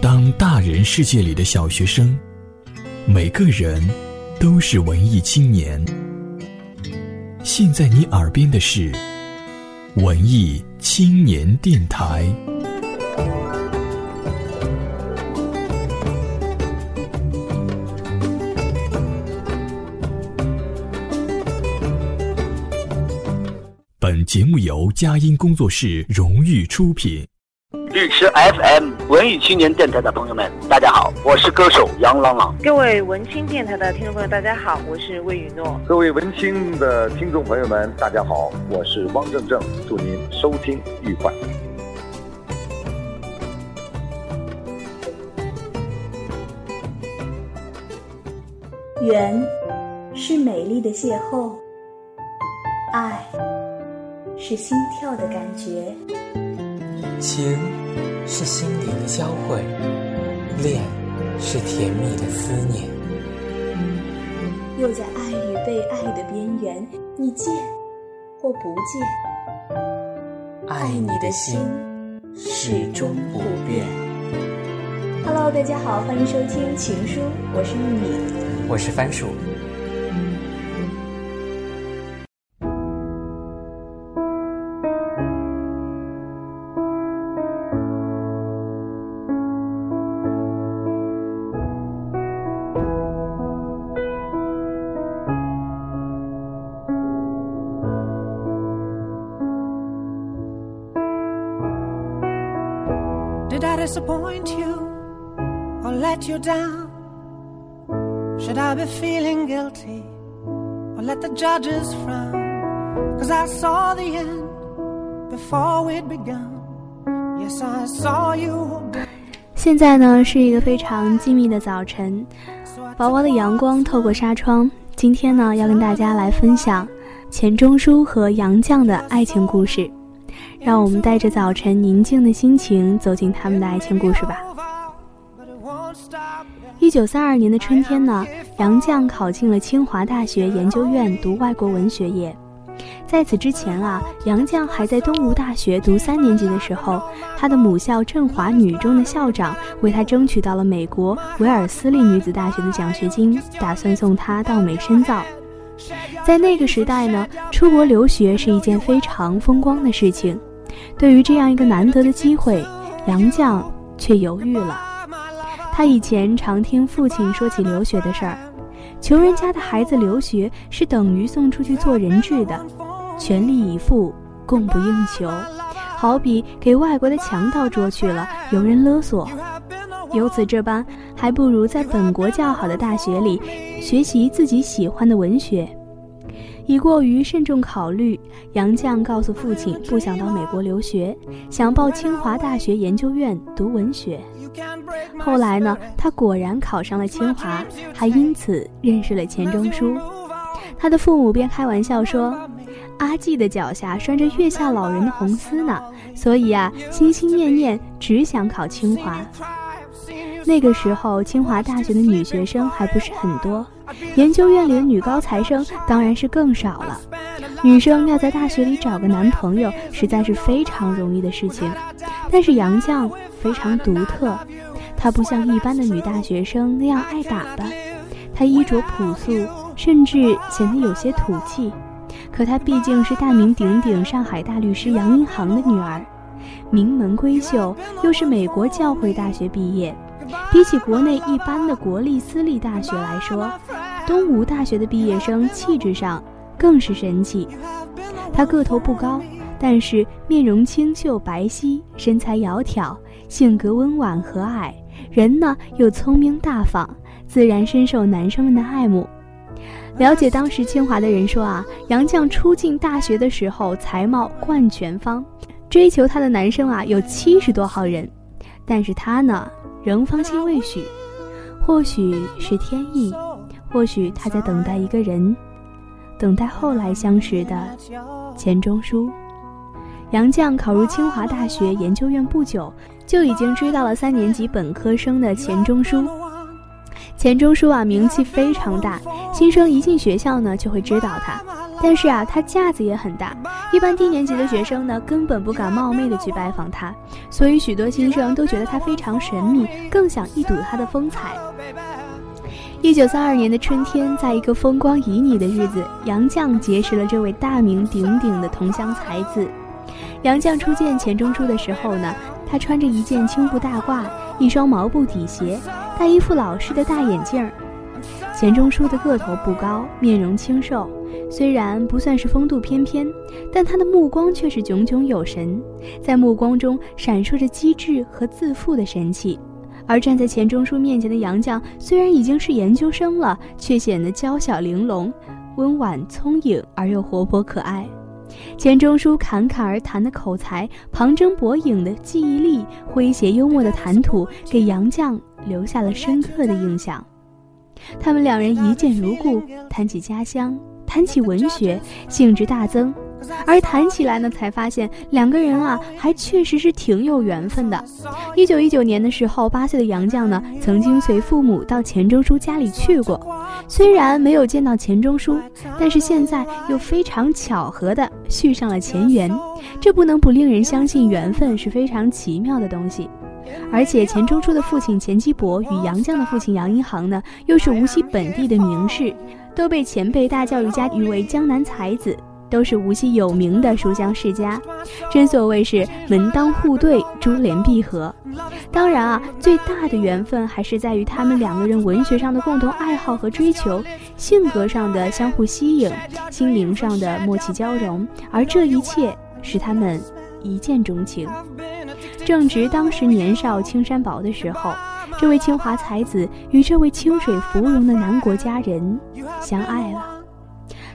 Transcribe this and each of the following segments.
当大人世界里的小学生，每个人都是文艺青年。现在你耳边的是文艺青年电台。本节目由佳音工作室荣誉出品。绿池 FM 文艺青年电台的朋友们，大家好，我是歌手杨朗朗。各位文青电台的听众朋友，大家好，我是魏雨诺。各位文青的听众朋友们，大家好，我是汪正正，祝您收听愉快。缘是美丽的邂逅，爱是心跳的感觉，情是心灵的交汇，恋是甜蜜的思念。又在爱与被爱的边缘，你见或不见，爱你的心始终不变。Hello，大家好，欢迎收听《情书》，我是玉米。我是番薯。Disappoint you or let you down? Should I be feeling guilty or let the judges frown? Cause I saw the end before we'd begun. Yes, I saw you. 现在呢是一个非常静谧的早晨，薄薄的阳光透过纱窗。今天呢要跟大家来分享钱钟书和杨绛的爱情故事，让我们带着早晨宁静的心情走进他们的爱情故事吧。一九三二年的春天呢，杨绛考进了清华大学研究院读外国文学业。在此之前啊，杨绛还在东吴大学读三年级的时候，她的母校振华女中的校长为她争取到了美国维尔斯利女子大学的奖学金，打算送她到美深造。在那个时代呢，出国留学是一件非常风光的事情。对于这样一个难得的机会，杨绛却犹豫了。他以前常听父亲说起留学的事儿，穷人家的孩子留学是等于送出去做人质的，全力以赴，供不应求，好比给外国的强盗捉去了，有人勒索。由此这般，还不如在本国较好的大学里学习自己喜欢的文学。已过于慎重考虑，杨绛告诉父亲不想到美国留学，想报清华大学研究院读文学。后来呢，他果然考上了清华，还因此认识了钱钟书。他的父母便开玩笑说：“阿季的脚下拴着月下老人的红丝呢，所以啊，心心念念只想考清华。”那个时候，清华大学的女学生还不是很多，研究院里的女高材生当然是更少了。女生要在大学里找个男朋友，实在是非常容易的事情。但是杨绛非常独特，她不像一般的女大学生那样爱打扮，她衣着朴素，甚至显得有些土气。可她毕竟是大名鼎鼎上海大律师杨荫杭的女儿，名门闺秀，又是美国教会大学毕业。比起国内一般的国立私立大学来说，东吴大学的毕业生气质上更是神奇。他个头不高，但是面容清秀白皙，身材窈窕，性格温婉和蔼，人呢又聪明大方，自然深受男生们的爱慕。了解当时清华的人说啊，杨绛初进大学的时候才貌冠全方，追求她的男生啊有七十多号人，但是他呢。仍芳心未许，或许是天意，或许他在等待一个人，等待后来相识的钱钟书。杨绛考入清华大学研究院不久，就已经追到了三年级本科生的钱钟书。钱钟书啊，名气非常大，新生一进学校呢，就会知道他。但是啊，他架子也很大，一般低年级的学生呢根本不敢冒昧的去拜访他，所以许多新生都觉得他非常神秘，更想一睹他的风采。一九三二年的春天，在一个风光旖旎的日子，杨绛结识了这位大名鼎鼎的同乡才子。杨绛初见钱钟书的时候呢，他穿着一件青布大褂，一双毛布底鞋，戴一副老式的大眼镜儿。钱钟书的个头不高，面容清瘦，虽然不算是风度翩翩，但他的目光却是炯炯有神，在目光中闪烁着机智和自负的神气。而站在钱钟书面前的杨绛，虽然已经是研究生了，却显得娇小玲珑、温婉聪颖而又活泼可爱。钱钟书侃侃而谈的口才，旁征博引的记忆力，诙谐幽默的谈吐，给杨绛留下了深刻的印象。他们两人一见如故，谈起家乡，谈起文学，兴致大增。而谈起来呢，才发现两个人啊，还确实是挺有缘分的。一九一九年的时候，八岁的杨绛呢，曾经随父母到钱钟书家里去过。虽然没有见到钱钟书，但是现在又非常巧合的续上了前缘，这不能不令人相信缘分是非常奇妙的东西。而且钱钟书的父亲钱基博与杨绛的父亲杨荫杭呢，又是无锡本地的名士，都被前辈大教育家誉为江南才子，都是无锡有名的书香世家。真所谓是门当户对，珠联璧合。当然啊，最大的缘分还是在于他们两个人文学上的共同爱好和追求，性格上的相互吸引，心灵上的默契交融，而这一切使他们一见钟情。正值当时年少青山薄的时候，这位清华才子与这位清水芙蓉的南国佳人相爱了。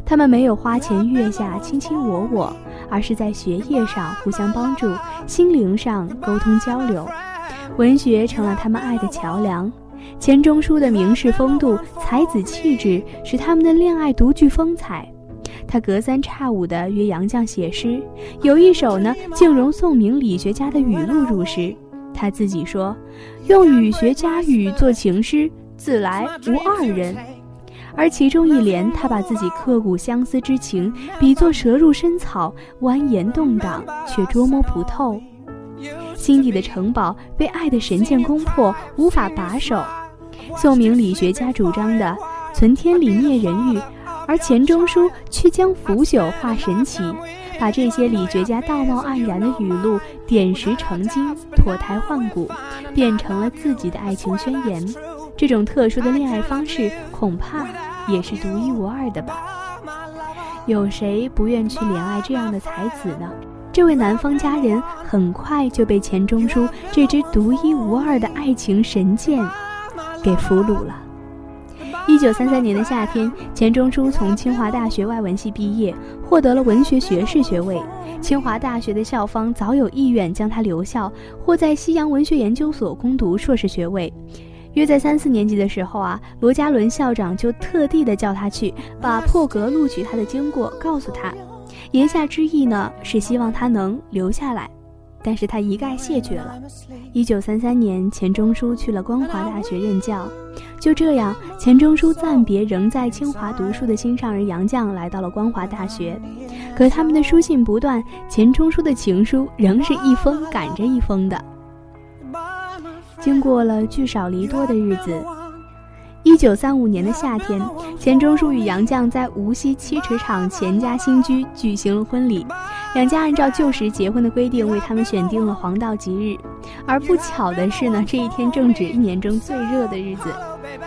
他们没有花前月下卿卿我我，而是在学业上互相帮助，心灵上沟通交流，文学成了他们爱的桥梁。钱钟书的名士风度、才子气质，使他们的恋爱独具风采。他隔三差五地约杨绛写诗，有一首呢，竟融宋明理学家的语录入诗。他自己说：“用语学家语作情诗，自来无二人。”而其中一联，他把自己刻骨相思之情比作蛇入深草，蜿蜒动荡，却捉摸不透。心底的城堡被爱的神剑攻破，无法把守。宋明理学家主张的“存天理，灭人欲”。而钱钟书却将腐朽化神奇，把这些理学家道貌岸然的语录点石成金、脱胎换骨，变成了自己的爱情宣言。这种特殊的恋爱方式，恐怕也是独一无二的吧？有谁不愿去怜爱这样的才子呢？这位南方佳人很快就被钱钟书这支独一无二的爱情神剑给俘虏了。一九三三年的夏天，钱钟书从清华大学外文系毕业，获得了文学学士学位。清华大学的校方早有意愿将他留校，或在西洋文学研究所攻读硕士学位。约在三四年级的时候啊，罗家伦校长就特地的叫他去，把破格录取他的经过告诉他，言下之意呢是希望他能留下来。但是他一概谢绝了。一九三三年，钱钟书去了光华大学任教。就这样，钱钟书暂别仍在清华读书的心上人杨绛，来到了光华大学。可他们的书信不断，钱钟书的情书仍是一封赶着一封的。经过了聚少离多的日子。一九三五年的夏天，钱钟书与杨绛在无锡七尺厂钱家新居举行了婚礼。两家按照旧时结婚的规定，为他们选定了黄道吉日。而不巧的是呢，这一天正值一年中最热的日子。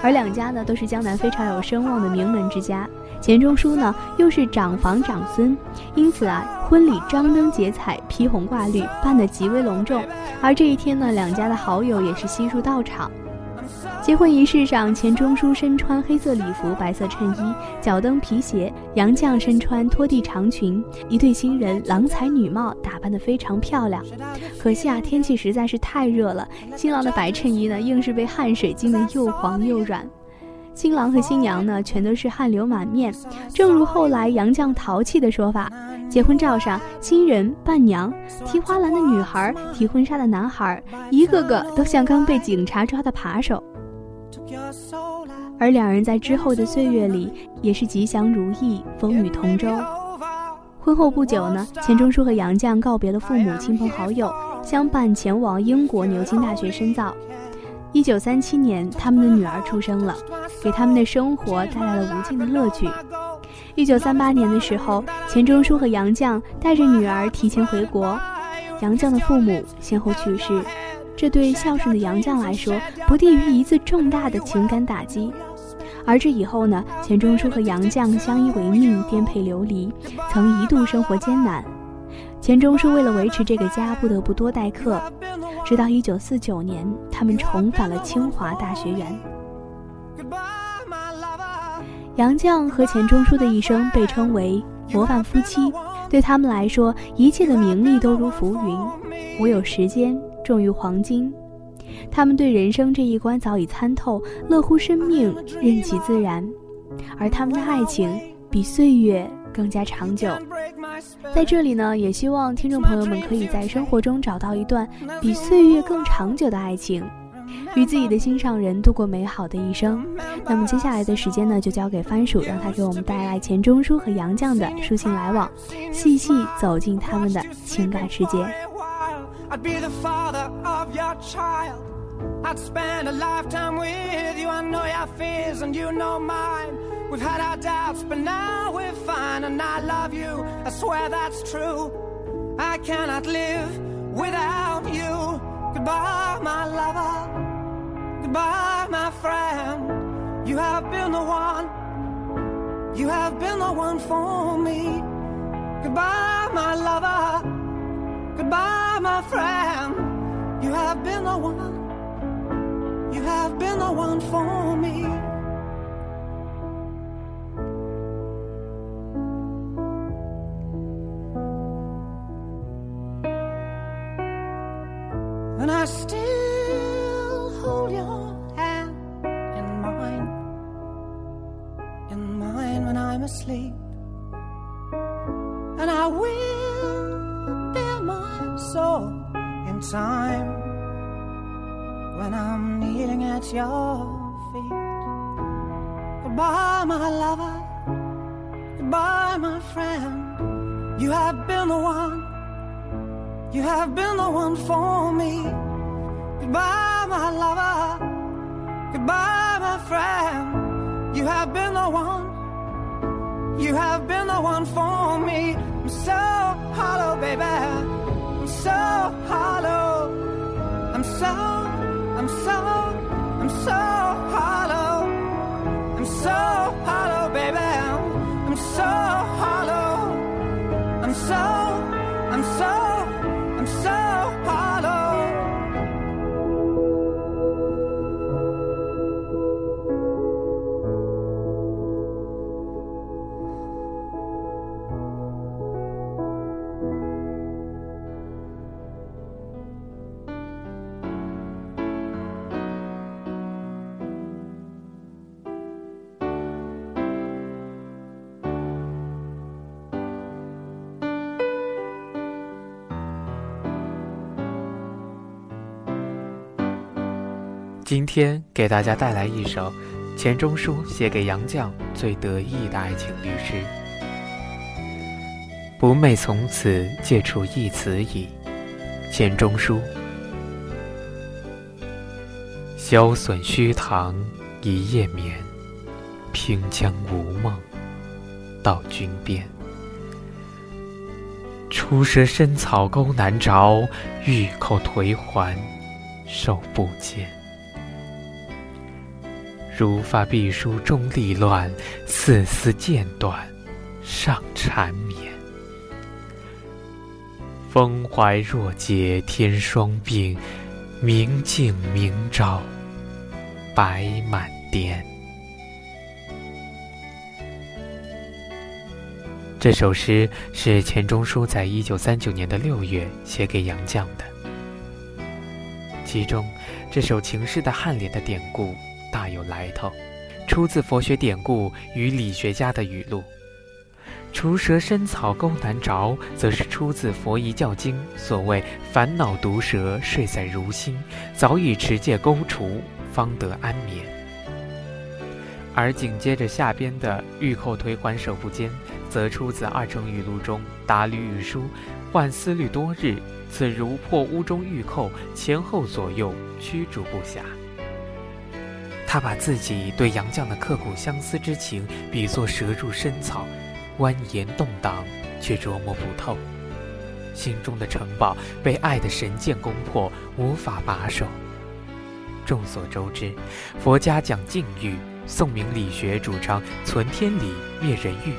而两家呢，都是江南非常有声望的名门之家。钱钟书呢，又是长房长孙，因此啊，婚礼张灯结彩、披红挂绿，办得极为隆重。而这一天呢，两家的好友也是悉数到场。结婚仪式上，钱钟书身穿黑色礼服、白色衬衣、脚蹬皮鞋，杨绛身穿拖地长裙，一对新人郎才女貌，打扮得非常漂亮。可惜啊，天气实在是太热了，新郎的白衬衣呢，硬是被汗水浸得又黄又软。新郎和新娘呢，全都是汗流满面。正如后来杨绛淘气的说法，结婚照上，新人伴娘、提花篮的女孩、提婚纱的男孩，一个个都像刚被警察抓的扒手。而两人在之后的岁月里，也是吉祥如意，风雨同舟。婚后不久呢，钱钟书和杨绛告别了父母亲朋好友，相伴前往英国牛津大学深造。一九三七年，他们的女儿出生了，给他们的生活带来了无尽的乐趣。一九三八年的时候，钱钟书和杨绛带着女儿提前回国，杨绛的父母先后去世，这对孝顺的杨绛来说，不低于一次重大的情感打击。而这以后呢，钱钟书和杨绛相依为命，颠沛流离，曾一度生活艰难。钱钟书为了维持这个家，不得不多待客。直到一九四九年，他们重返了清华大学园。杨绛和钱钟书的一生被称为模范夫妻。对他们来说，一切的名利都如浮云，我有时间重于黄金。他们对人生这一关早已参透，乐乎生命，任其自然。而他们的爱情比岁月更加长久。在这里呢，也希望听众朋友们可以在生活中找到一段比岁月更长久的爱情，与自己的心上人度过美好的一生。那么接下来的时间呢，就交给番薯，让他给我们带来钱钟书和杨绛的书信来往，细细走进他们的情感世界。I'd be the father of your child. I'd spend a lifetime with you. I know your fears and you know mine. We've had our doubts, but now we're fine. And I love you, I swear that's true. I cannot live without you. Goodbye, my lover. Goodbye, my friend. You have been the one. You have been the one for me. Goodbye, my lover. Goodbye, my friend. You have been the one. You have been the one for me. Feet. Goodbye, my lover. Goodbye, my friend. You have been the one. You have been the one for me. Goodbye, my lover. Goodbye, my friend. You have been the one. You have been the one for me. I'm so hollow, baby. I'm so hollow. I'm so I'm so, so hollow. 今天给大家带来一首钱钟书写给杨绛最得意的爱情律诗：“不寐从此借处一词矣。”钱钟书。萧损虚堂一夜眠，平江无梦到君边。初涉深草沟难着，玉扣颓环手不见。如发碧书中立乱，丝丝渐短上缠绵。风怀若解天霜鬓，明镜明朝白满颠。这首诗是钱钟书在一九三九年的六月写给杨绛的，其中这首情诗的颔联的典故大有来头，出自佛学典故与理学家的语录。除蛇深草钩难着，则是出自佛遗教经，所谓烦恼毒蛇睡在如心，早已持戒勾除，方得安眠。而紧接着下边的玉扣颓还手不坚，则出自《二程语录》中：“达吕语书，患思虑多日，此如破屋中玉扣，前后左右驱逐不暇。”他把自己对杨绛的刻骨相思之情比作蛇入深草，蜿蜒动荡，却捉摸不透。心中的城堡被爱的神剑攻破，无法把守。众所周知，佛家讲禁欲，宋明理学主张存天理，灭人欲。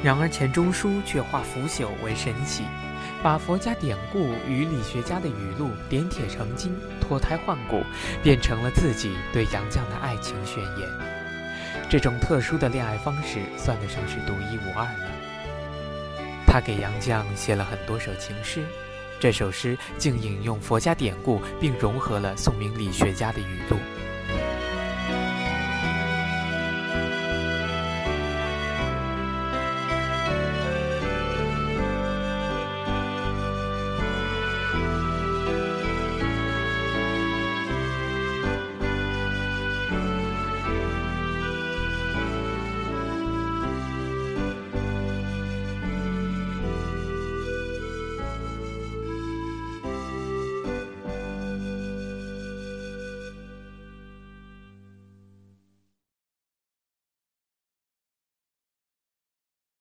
然而钱钟书却化腐朽为神奇，把佛家典故与理学家的语录点铁成金，脱胎换骨，变成了自己对杨绛的爱情宣言。这种特殊的恋爱方式，算得上是独一无二了。他给杨绛写了很多首情诗，这首诗竟引用佛家典故，并融合了宋明理学家的语录。